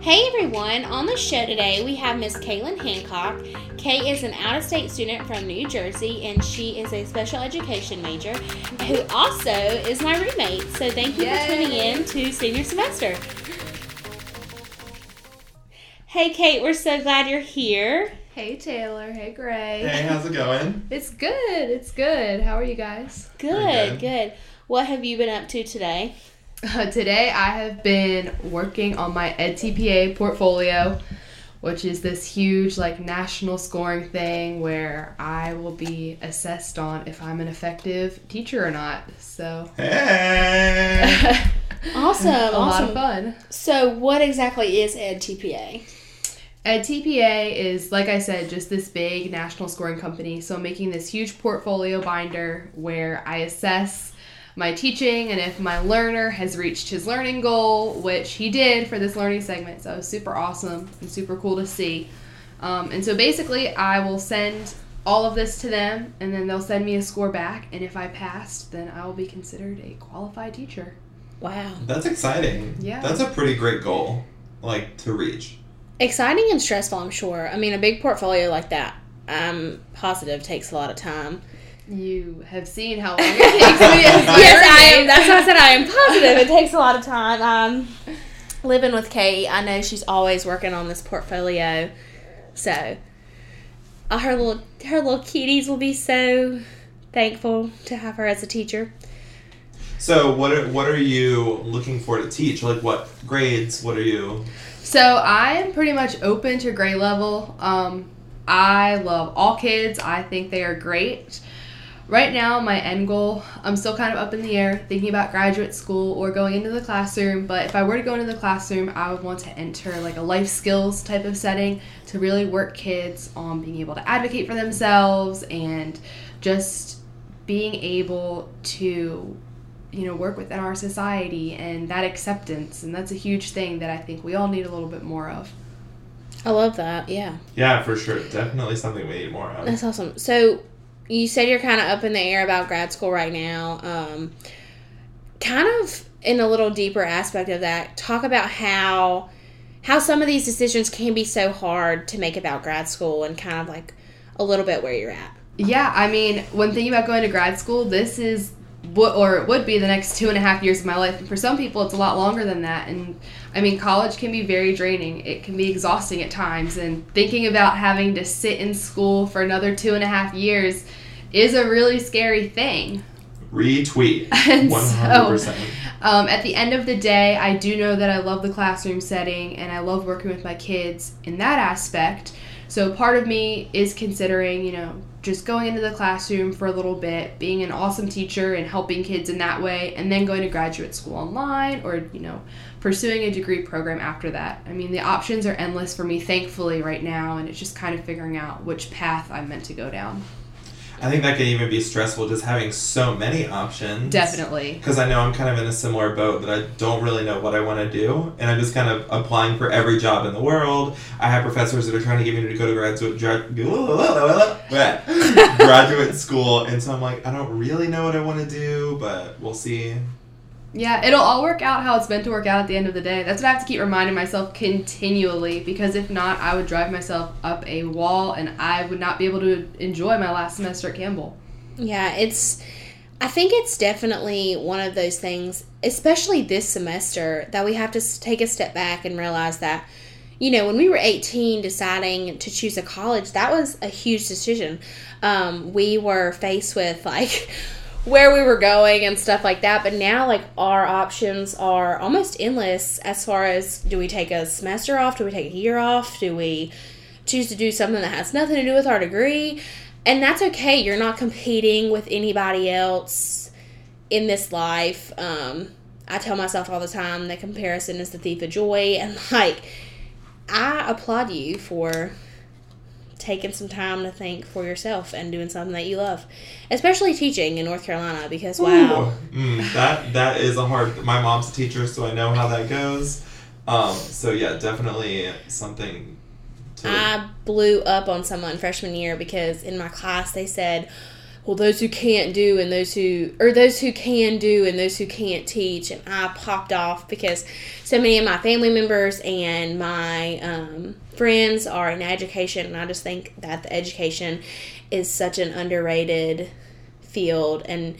Hey everyone, on the show today we have Miss Kaylin Hancock. Kay is an out of state student from New Jersey and she is a special education major who also is my roommate. So thank you for tuning in to senior semester. Hey Kate, we're so glad you're here. Hey Taylor, hey Gray. Hey, how's it going? It's good, it's good. How are you guys? Good, good. good. What have you been up to today? Uh, today I have been working on my EdTPA portfolio, which is this huge like national scoring thing where I will be assessed on if I'm an effective teacher or not. So Hey! Awesome, a lot of fun. So what exactly is EdTPA? EdTPA is, like I said, just this big national scoring company. So I'm making this huge portfolio binder where I assess my teaching and if my learner has reached his learning goal, which he did for this learning segment. So it was super awesome and super cool to see. Um, and so basically, I will send all of this to them and then they'll send me a score back. And if I passed, then I will be considered a qualified teacher. Wow. That's exciting. Yeah. That's a pretty great goal, like, to reach. Exciting and stressful, I'm sure. I mean, a big portfolio like that, I'm positive takes a lot of time. You have seen how long it takes me as my yes, I am. That's why I said I am positive. It takes a lot of time. Um, living with Kate, I know she's always working on this portfolio, so all her little her little cuties will be so thankful to have her as a teacher. So, what are, what are you looking for to teach? Like, what grades? What are you. So I am pretty much open to grade level. Um, I love all kids. I think they are great. Right now, my end goal, I'm still kind of up in the air, thinking about graduate school or going into the classroom. But if I were to go into the classroom, I would want to enter like a life skills type of setting to really work kids on being able to advocate for themselves and just being able to you know work within our society and that acceptance and that's a huge thing that i think we all need a little bit more of I love that. Yeah, Yeah, for sure. Definitely something we need more of. that's awesome. So you said you're kind of up in the air about grad school right now. Um, kind of in a little deeper aspect of that, talk about how how some of these decisions can be so hard to make about grad school and kind of like a little bit where you're at. yeah i mean when thinking about going to grad school this is what or it would be the next two and a half years of my life and for some people it's a lot longer than that and i mean college can be very draining it can be exhausting at times and thinking about having to sit in school for another two and a half years is a really scary thing Retweet. And 100%. Um, at the end of the day, I do know that I love the classroom setting and I love working with my kids in that aspect. So part of me is considering, you know, just going into the classroom for a little bit, being an awesome teacher and helping kids in that way, and then going to graduate school online or, you know, pursuing a degree program after that. I mean, the options are endless for me, thankfully, right now, and it's just kind of figuring out which path I'm meant to go down. I think that can even be stressful just having so many options. Definitely. Because I know I'm kind of in a similar boat that I don't really know what I want to do, and I'm just kind of applying for every job in the world. I have professors that are trying to get me to go to graduate gra- graduate school, and so I'm like, I don't really know what I want to do, but we'll see. Yeah, it'll all work out how it's meant to work out at the end of the day. That's what I have to keep reminding myself continually because if not, I would drive myself up a wall and I would not be able to enjoy my last semester at Campbell. Yeah, it's. I think it's definitely one of those things, especially this semester, that we have to take a step back and realize that, you know, when we were 18 deciding to choose a college, that was a huge decision. Um, we were faced with, like, where we were going and stuff like that, but now, like, our options are almost endless as far as do we take a semester off? Do we take a year off? Do we choose to do something that has nothing to do with our degree? and that's okay. You're not competing with anybody else in this life. Um, I tell myself all the time that comparison is the thief of joy, and like, I applaud you for taking some time to think for yourself and doing something that you love, especially teaching in North Carolina. Because wow, mm, that that is a hard. My mom's a teacher, so I know how that goes. Um, so yeah, definitely something. To, I blew up on someone freshman year because in my class they said, well, those who can't do and those who, or those who can do and those who can't teach. And I popped off because so many of my family members and my um, friends are in education. And I just think that the education is such an underrated field. And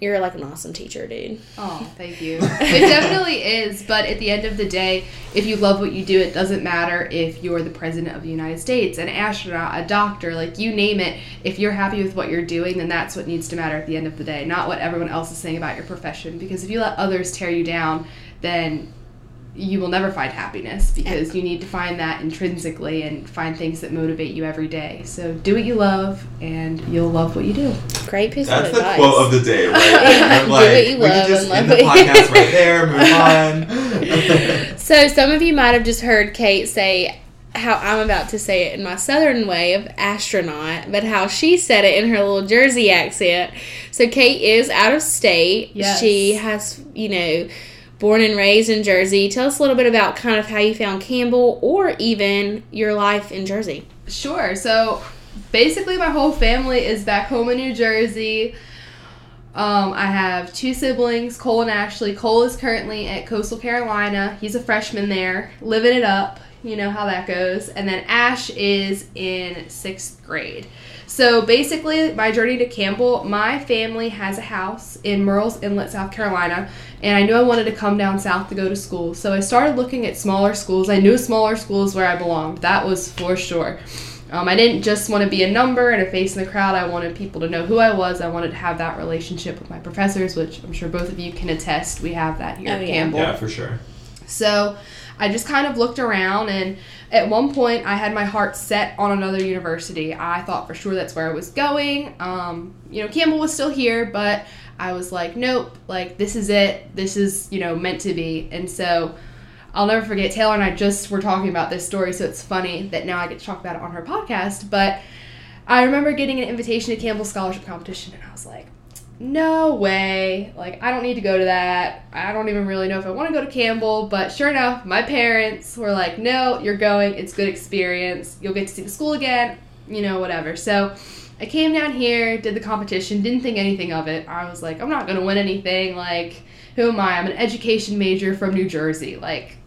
you're like an awesome teacher, dude. Oh, thank you. it definitely is, but at the end of the day, if you love what you do, it doesn't matter if you're the president of the United States, an astronaut, a doctor, like you name it. If you're happy with what you're doing, then that's what needs to matter at the end of the day, not what everyone else is saying about your profession. Because if you let others tear you down, then you will never find happiness because you need to find that intrinsically and find things that motivate you every day. So do what you love and you'll love what you do. Great piece That's of the advice. quote of the day, right? I'm Do like, what you we love can just and end the podcast right there, move on. So some of you might have just heard Kate say how I'm about to say it in my southern way of astronaut, but how she said it in her little Jersey accent. So Kate is out of state. Yes. She has, you know, born and raised in Jersey. Tell us a little bit about kind of how you found Campbell or even your life in Jersey. Sure. So basically, my whole family is back home in New Jersey. Um, I have two siblings, Cole and Ashley. Cole is currently at Coastal Carolina. He's a freshman there, living it up. You know how that goes. And then Ash is in sixth grade. So basically, my journey to Campbell, my family has a house in Murrells Inlet, South Carolina, and I knew I wanted to come down south to go to school. So I started looking at smaller schools. I knew smaller schools where I belonged. That was for sure. Um, I didn't just want to be a number and a face in the crowd. I wanted people to know who I was. I wanted to have that relationship with my professors, which I'm sure both of you can attest. We have that here Oh, at yeah. Campbell. yeah, for sure. So I just kind of looked around, and at one point, I had my heart set on another university. I thought for sure that's where I was going. Um, you know, Campbell was still here, but I was like, nope, like this is it. This is, you know, meant to be. And so I'll never forget, Taylor and I just were talking about this story, so it's funny that now I get to talk about it on her podcast. But I remember getting an invitation to Campbell Scholarship Competition, and I was like, no way. Like, I don't need to go to that. I don't even really know if I want to go to Campbell. But sure enough, my parents were like, no, you're going. It's good experience. You'll get to see the school again, you know, whatever. So I came down here, did the competition, didn't think anything of it. I was like, I'm not going to win anything. Like, who am I? I'm an education major from New Jersey. Like,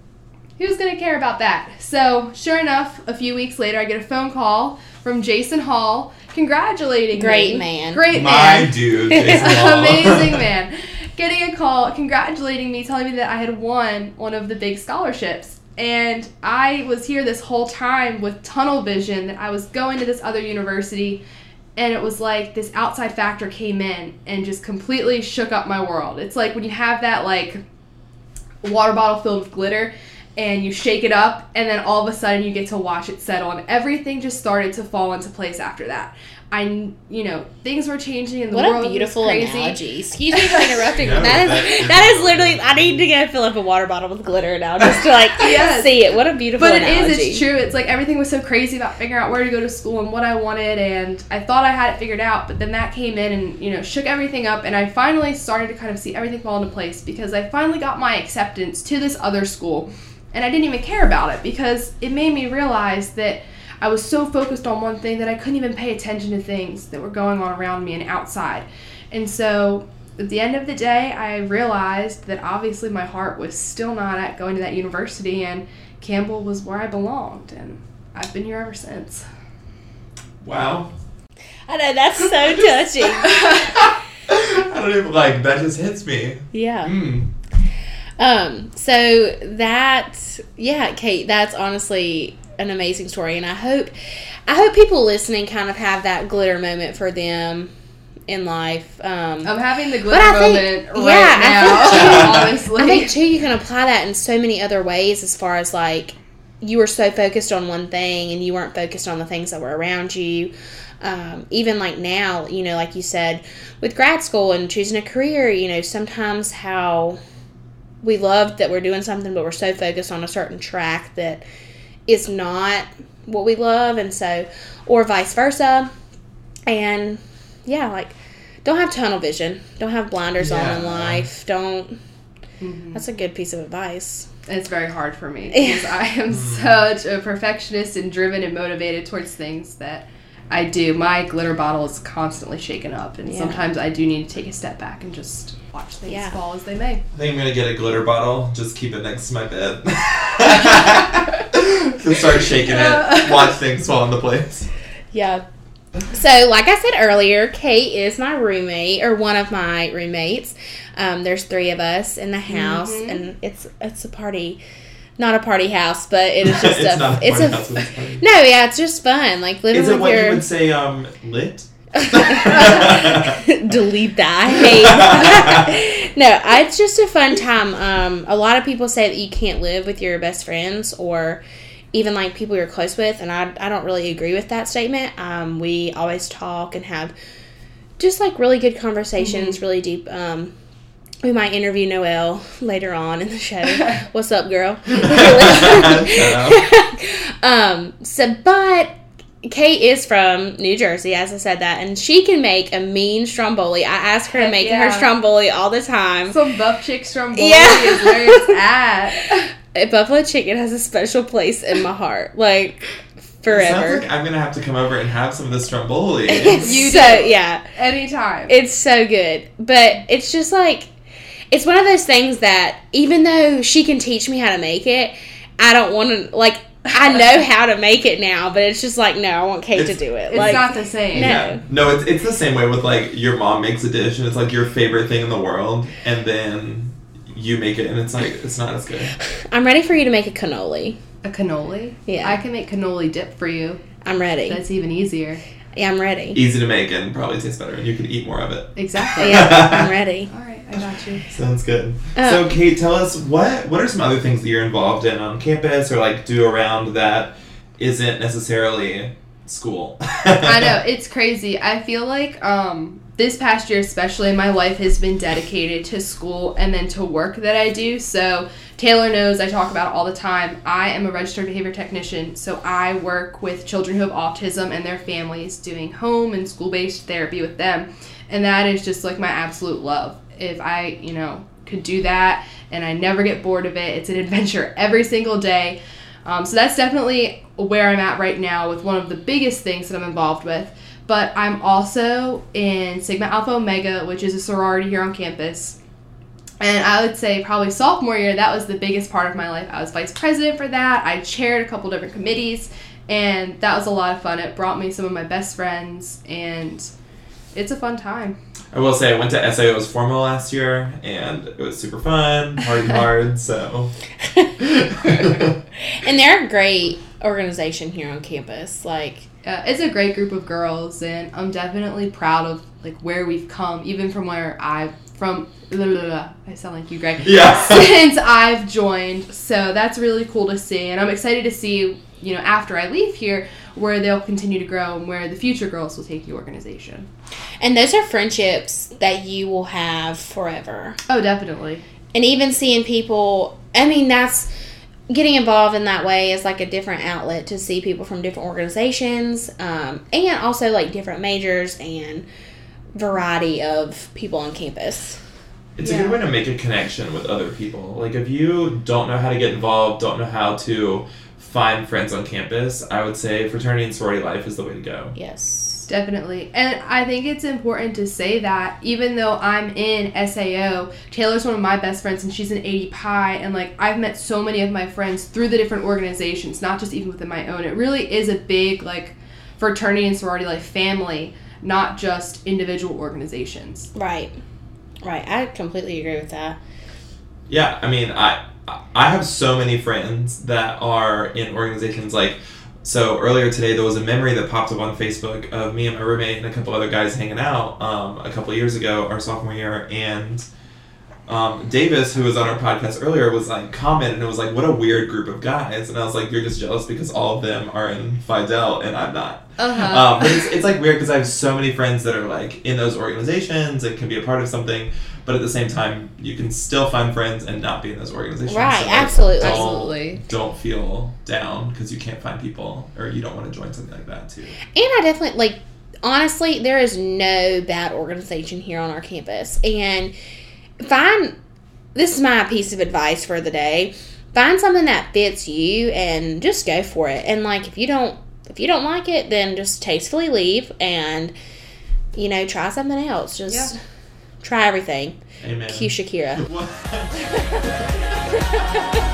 who's going to care about that? So, sure enough, a few weeks later, I get a phone call from Jason Hall congratulating Great me. man. Great man. My dude, Jason Hall. Amazing man. Getting a call congratulating me, telling me that I had won one of the big scholarships. And I was here this whole time with tunnel vision that I was going to this other university. And it was like this outside factor came in and just completely shook up my world. It's like when you have that, like, water bottle filled with glitter and you shake it up and then all of a sudden you get to watch it settle and everything just started to fall into place after that i you know things were changing in the What world a was beautiful crazy. analogy. Excuse me for interrupting. No, but that that is is that is literally. I need to go fill up a water bottle with glitter now just to like Yes. see it. What a beautiful thing. but it analogy. is it's true it's like everything was so crazy about figuring out where to go to school and what i wanted and i thought i had it figured out but then that came in and you know shook everything up and i finally started to kind of see everything fall into place because i finally got my acceptance to this other school and i didn't even care about it because it made me realize that i was so focused on one thing that i couldn't even pay attention to things that were going on around me and outside and so at the end of the day, I realized that obviously my heart was still not at going to that university, and Campbell was where I belonged, and I've been here ever since. Wow. I know that's so touching. I don't even like that. Just hits me. yeah. Mm. Um. So that yeah, Kate. That's honestly an amazing story, and I hope I hope people listening kind of have that glitter moment for them in life. Um. I'm having the glitter I think- moment right yeah, I now, think- honestly. I think too you can apply that in so many other ways as far as like you were so focused on one thing and you weren't focused on the things that were around you. Um, even like now, you know, like you said, with grad school and choosing a career, you know, sometimes how we love that we're doing something, but we're so focused on a certain track that is not what we love, and so, or vice versa. And yeah, like, don't have tunnel vision, don't have blinders on in life, don't. Mhm. That's a good piece of advice. It's very hard for me because I am such a perfectionist and driven and motivated towards things that I do. My glitter bottle is constantly shaken up, and Yeah. sometimes I do need to take a step back and just watch things Yeah. fall as they may. I think I'm gonna get a glitter bottle. Just keep it next to my bed. Just start shaking it. Watch things fall into place. Yeah. So, like I said earlier, Kate is my roommate or one of my roommates. Um, there's three of us in the house, Mhm. and it's it's a party, not a party house, but it is just It's a not a it's a house, it's party. no, yeah, it's just fun. Like living Is it with what your you would say? Um, lit. delete that. No, it's just a fun time. Um, a lot of people say that you can't live with your best friends or even like people you're close with, and I, I don't really agree with that statement. Um, we always talk and have just like really good conversations, really deep. Um, we might interview Noelle later on in the show. What's up, girl? um, so, but Kate is from New Jersey, as I said that, and she can make a mean stromboli. I ask her to make yeah. her stromboli all the time. Some buff chick stromboli Yeah. is where it's at. Buffalo chicken has a special place in my heart, like Sounds forever. like I'm gonna have to come over and have some of this stromboli. It's You so do. yeah, Anytime. it's so good, but it's just like it's one of those things that even though she can teach me how to make it, I don't want to like. I know how to make it now, but it's just like no, I want Kate It's- to do it. it's like not the same. No. Yeah. No, it's it's the same way with like your mom makes a dish and it's like your favorite thing in the world, and then you make it and it's like it's not as good. I'm ready for you to make a cannoli. A cannoli? Yeah. I can make cannoli dip for you. I'm ready. That's even easier. Yeah, I'm ready. Easy to make and probably tastes better, and you can eat more of it. Exactly. Yeah, I'm ready. All right, I got you. Sounds good. Uh, so, Kate, tell us what what are some other things that you're involved in on campus or like do around that isn't necessarily school? I know it's crazy. I feel like um, this past year, especially, my life has been dedicated to school and then to work that I do. So Taylor knows I talk about it all the time. I am a registered behavior technician, so I work with children who have autism and their families, doing home and school-based therapy with them, and that is just like my absolute love. If I, you know, could do that and I never get bored of it, it's an adventure every single day. Um, so that's definitely where I'm at right now with one of the biggest things that I'm involved with. But I'm also in Sigma Alpha Omega, which is a sorority here on campus. And I would say probably sophomore year, that was the biggest part of my life. I was vice president for that. I chaired a couple different committees, and that was a lot of fun. It brought me some of my best friends, and it's a fun time. I will say I went to SAO's formal last year and it was super fun, hard hard. So and they're a great organization here on campus. Like, Uh, it's a great group of girls, and I'm definitely proud of like where we've come, even from where I from. Blah, blah, blah. I sound like you, Greg. yeah. Since I've joined, so that's really cool to see, and I'm excited to see, you know, after I leave here, where they'll continue to grow and where the future girls will take the organization. And those are friendships that you will have forever. Oh, definitely. And even seeing people, I mean, that's getting involved in that way is like a different outlet to see people from different organizations um, and also like different majors and variety of people on campus. It's a good way to make a connection with other people. Like if you don't know how to get involved, don't know how to find friends on campus, I would say fraternity and sorority life is the way to go. Yes. Definitely. And I think it's important to say that even though I'm in SAO, Taylor's one of my best friends and she's an ADPi. And like I've met so many of my friends through the different organizations, not just even within my own. It really is a big like fraternity and sorority life family, not just individual organizations. Right. Right. I completely agree with that. Yeah, I mean, I I have so many friends that are in organizations like. So earlier today, there was a memory that popped up on Facebook of me and my roommate and a couple other guys hanging out um, a couple years ago, our sophomore year, and um, Davis, who was on our podcast earlier, was like comment and it was like, "What a weird group of guys," and I was like, "You're just jealous because all of them are in Phi Delt and I'm not." Uh-huh. Um, but it's, it's like weird because I have so many friends that are like in those organizations and can be a part of something, but at the same time, you can still find friends and not be in those organizations. Right, like, absolutely. Don't, Absolutely. Don't feel down because you can't find people or you don't want to join something like that too. And I definitely like honestly, there is no bad organization here on our campus. And find this is my piece of advice for the day. Find something that fits you and just go for it. And like if you don't If you don't like it, then just tastefully leave and, you know, try something else. Just Yeah. try everything. Amen. Cue Shakira.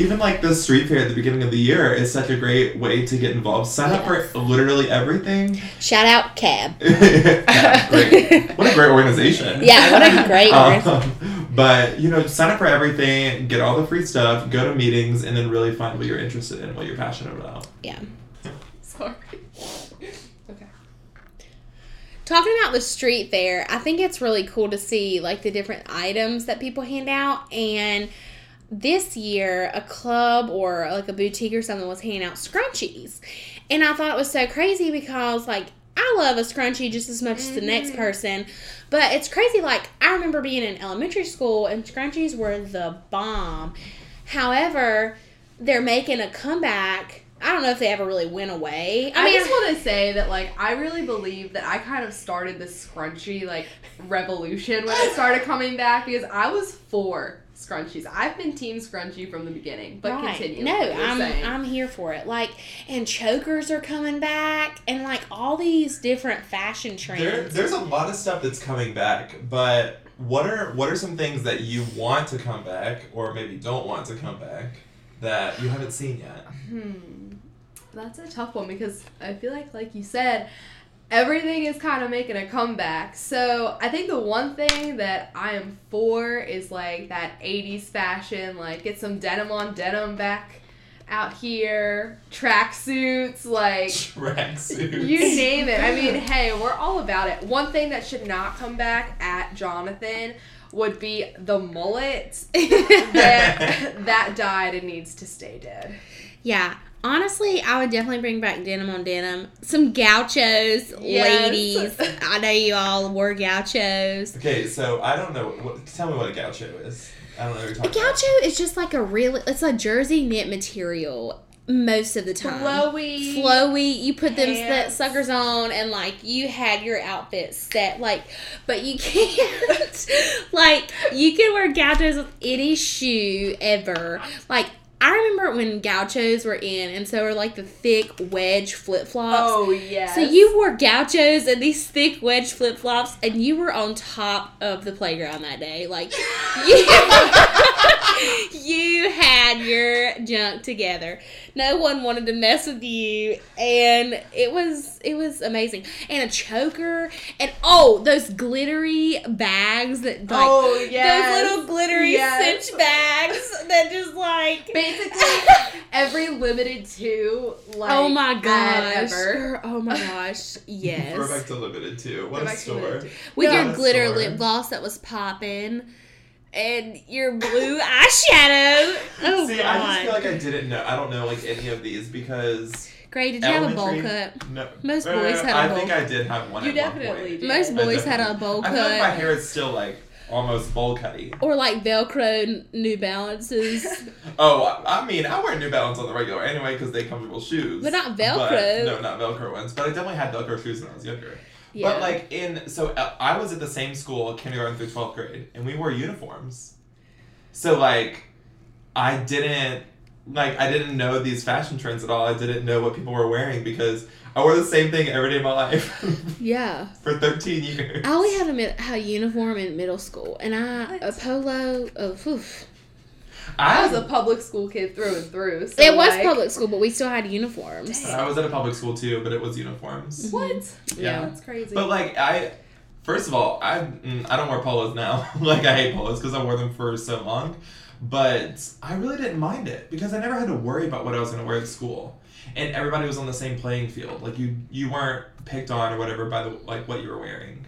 Even like the street fair at the beginning of the year is such a great way to get involved. Sign up for literally everything. Shout out Cab. yeah. What a great organization. Yeah, what a great organization. Um, but you know, sign up for everything, get all the free stuff, go to meetings, and then really find what you're interested in, what you're passionate about. Yeah. Sorry. okay. Talking about the street fair, I think it's really cool to see like the different items that people hand out. And this year, a club or like a boutique or something was handing out scrunchies. And I thought it was so crazy because like I love a scrunchie just as much as the next mm-hmm. person. But it's crazy. Like, I remember being in elementary school and scrunchies were the bomb. However, they're making a comeback. I don't know if they ever really went away. I, I mean, just want to say that like I really believe that I kind of started this scrunchy like revolution when it started coming back because I was for scrunchies. I've been team scrunchy from the beginning. But Right. continue. No, I'm saying. I'm here for it. Like, and chokers are coming back, and like all these different fashion trends. There, there's a lot of stuff that's coming back, but what are what are some things that you want to come back, or maybe don't want to come back, that you haven't seen yet? Hmm. That's a tough one because I feel like, like you said, everything is kind of making a comeback. So I think the one thing that I am for is like that 80s fashion, like get some denim on denim back out here, tracksuits, like Tracksuits. you name it. I mean, hey, we're all about it. One thing that should not come back at Jonathan would be the mullet that that died and needs to stay dead. yeah. Honestly, I would definitely bring back denim on denim. Some gauchos, Yes. ladies. I know you all wore gauchos. Okay, so I don't know. What, tell me what a gaucho is. I don't know what you're A talking about. gaucho is just like a real. It's a jersey knit material most of the time. Flowy. flowy. You put them that suckers on, and like you had your outfit set. Like, but you can't. like, you can wear gauchos with any shoe ever. Like. I remember when gauchos were in, and so were like the thick wedge flip flops. Oh yeah. So you wore gauchos and these thick wedge flip flops, and you were on top of the playground that day. Like you, you had your junk together. No one wanted to mess with you, and it was it was amazing. And a choker, and oh, those glittery bags that like Oh, yes. those little glittery Yes. cinch bags that just like basically every Limited Too like oh my gosh. ever. Oh my gosh. Yes. We're back to Limited Too. What Go a store. With Yeah. your glitter Store. lip gloss that was popping and your blue eyeshadow. Oh See, god. I just feel like I didn't know. I don't know like any of these because Great. Did you have a bowl cut? No, Most Uh, boys had a I bowl. Cut. I think I did have one. You at one definitely point. did. Most boys had a definitely- bowl I feel like my hair is still like almost bowl cutty. Or like Velcro New Balances. Oh, I I mean, I wear New Balance on the regular anyway because they comfortable shoes. But not Velcro. no, not Velcro ones. But I definitely had Velcro shoes when I was younger. Yeah. But like in, so uh, I was at the same school, kindergarten through twelfth grade, and we wore uniforms. So like, I didn't like I didn't know these fashion trends at all. I didn't know what people were wearing because I wore the same thing every day of my life yeah. for thirteen years. I only had a, mid- a uniform in middle school, and I a What? polo. Oh, oof. I I was a public school kid through and through. So It was public school, but we still had uniforms. I was at a public school too, but it was uniforms. What? Yeah. That's crazy. But like I, first of all, I mm, I don't wear polos now. like I hate polos because I wore them for so long. But I really didn't mind it because I never had to worry about what I was going to wear at school, and everybody was on the same playing field. Like you you weren't picked on or whatever by the like what you were wearing,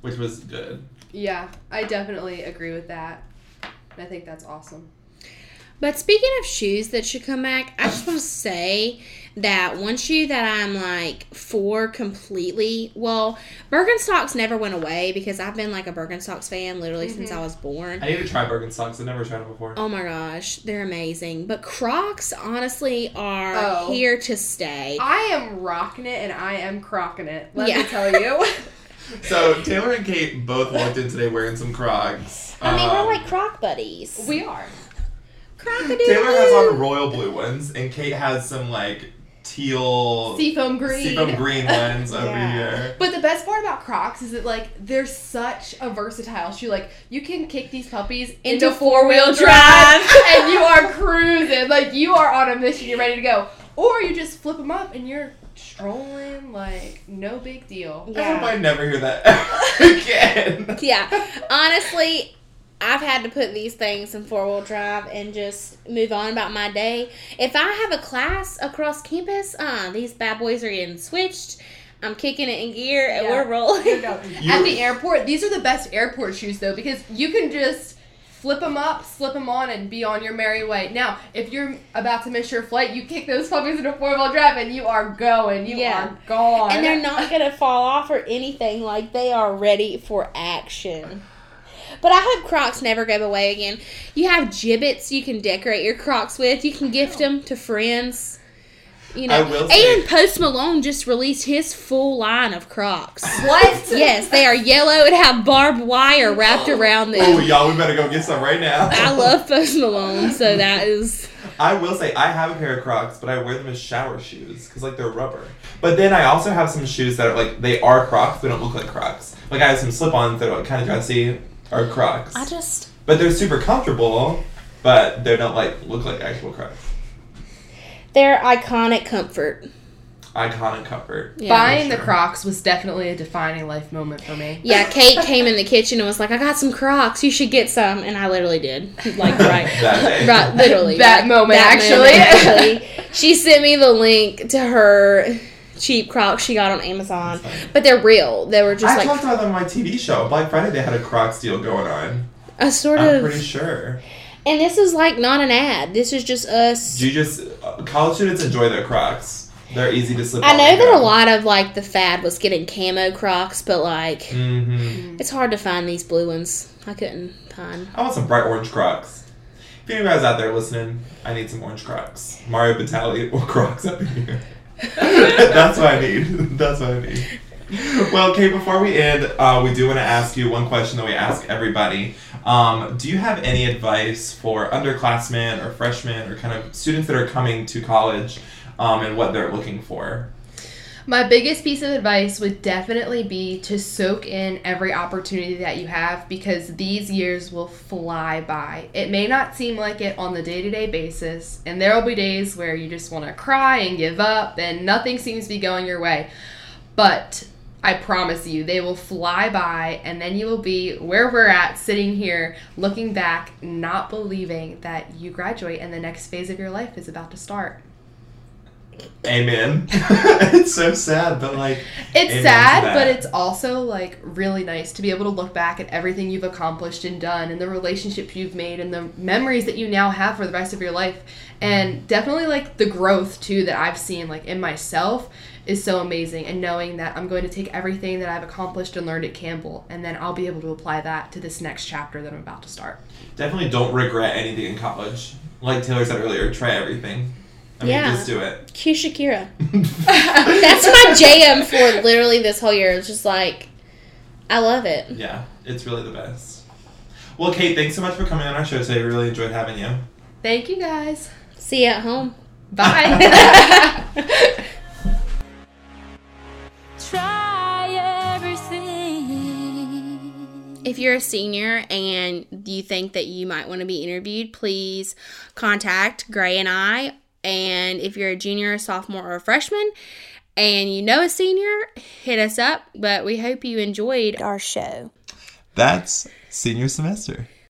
which was good. yeah, I definitely agree with that. And I think that's awesome. But speaking of shoes that should come back, I just want to say that one shoe that I'm like for completely, well, Birkenstocks never went away because I've been like a Birkenstocks fan literally since I was born. I need to try Birkenstocks. I've never tried them before. Oh my gosh, they're amazing. But Crocs honestly are Oh. here to stay. I am rocking it and I am crocking it. Let Yeah. me tell you. So Taylor and Kate both walked in today wearing some Crocs. I mean, Um, we're like Croc buddies. we are. Crocodile. Taylor has on royal blue ones, and Kate has some like teal Seafoam green. seafoam green ones over Yeah. here. But the best part about Crocs is that like they're such a versatile shoe. Like you can kick these puppies Into into four wheel four-wheel drive, drive. and you are cruising. Like you are on a mission. You're ready to go. Or you just flip them up and you're strolling. Like no big deal. I hope I never hear that again. yeah. Honestly, I've had to put these things in four wheel drive and just move on about my day. If I have a class across campus, uh, these bad boys are getting switched. I'm kicking it in gear and Yeah. we're rolling. You- At the airport, these are the best airport shoes though because you can just flip them up, slip them on, and be on your merry way. Now, if you're about to miss your flight, you kick those puppies into four wheel drive and you are going. You Yeah. are gone. and they're not gonna fall off or anything. Like they are ready for action. But I hope Crocs never go away again. You have Jibbitz you can decorate your Crocs with. You can gift them to friends. You know, I will say- and Post Malone just released his full line of Crocs. What? yes, they are yellow and have barbed wire wrapped oh. around them. Oh, them. y'all, we better go get some right now. I love Post Malone, so that is I will say I have a pair of Crocs, but I wear them as shower shoes because like they're rubber. But then I also have some shoes that are like they are Crocs, they don't look like Crocs. Like I have some slip-ons that are kind of dressy, are Crocs, I just but they're super comfortable. But they don't like look like actual Crocs. they're iconic comfort. Iconic comfort. Yeah. Buying the. Crocs was definitely a defining life moment for me. Yeah, Kate came in the kitchen and was like, "I got some Crocs. You should get some." And I literally did, like right, That right, literally That like, moment, moment, actually. actually. she sent me the link to her cheap Crocs she got on Amazon, but they're real. They were just I like talked about them on my TV show. Black Friday they had a Crocs deal going on. a sort I'm of, pretty sure. and this is like not an ad. This is just us. Do you just uh, college students enjoy their Crocs? They're easy to slip. On i know that go. a lot of like the fad was getting camo Crocs, but like Mhm. it's hard to find these blue ones. I couldn't find. I want some bright orange Crocs. If you guys out there listening, I need some orange Crocs. Mario Batali or Crocs up in here. That's what I need. That's what I need. Well, Kate, before we end, uh, we do want to ask you one question that we ask everybody. Um, do you have any advice for underclassmen or freshmen or kind of students that are coming to college um, and what they're looking for? My biggest piece of advice would definitely be to soak in every opportunity that you have because these years will fly by. It may not seem like it on the day to day basis, and there will be days where you just want to cry and give up and nothing seems to be going your way. But I promise you, they will fly by, and then you will be where we're at, sitting here, looking back, not believing that you graduate and the next phase of your life is about to start. Amen. it's so sad, but like, It's sad, but it's also like really nice to be able to look back at everything you've accomplished and done and the relationships you've made and the memories that you now have for the rest of your life. And definitely like the growth too that I've seen like in myself is so amazing and knowing that I'm going to take everything that I've accomplished and learned at Campbell and then I'll be able to apply that to this next chapter that I'm about to start. definitely don't regret anything in college. Like Taylor said earlier, try everything. I mean, Yeah. just do it. Cue Shakira. That's my jam for literally this whole year. It's just like, I love it. yeah, it's really the best. Well, Kate, thanks so much for coming on our show today. We really enjoyed having you. Thank you guys. See you at home. Bye. Try everything. If you're a senior and you think that you might want to be interviewed, please contact Gray and I. And if you're a junior, a sophomore, or a freshman, and you know a senior, hit us up. But we hope you enjoyed our show. That's senior semester.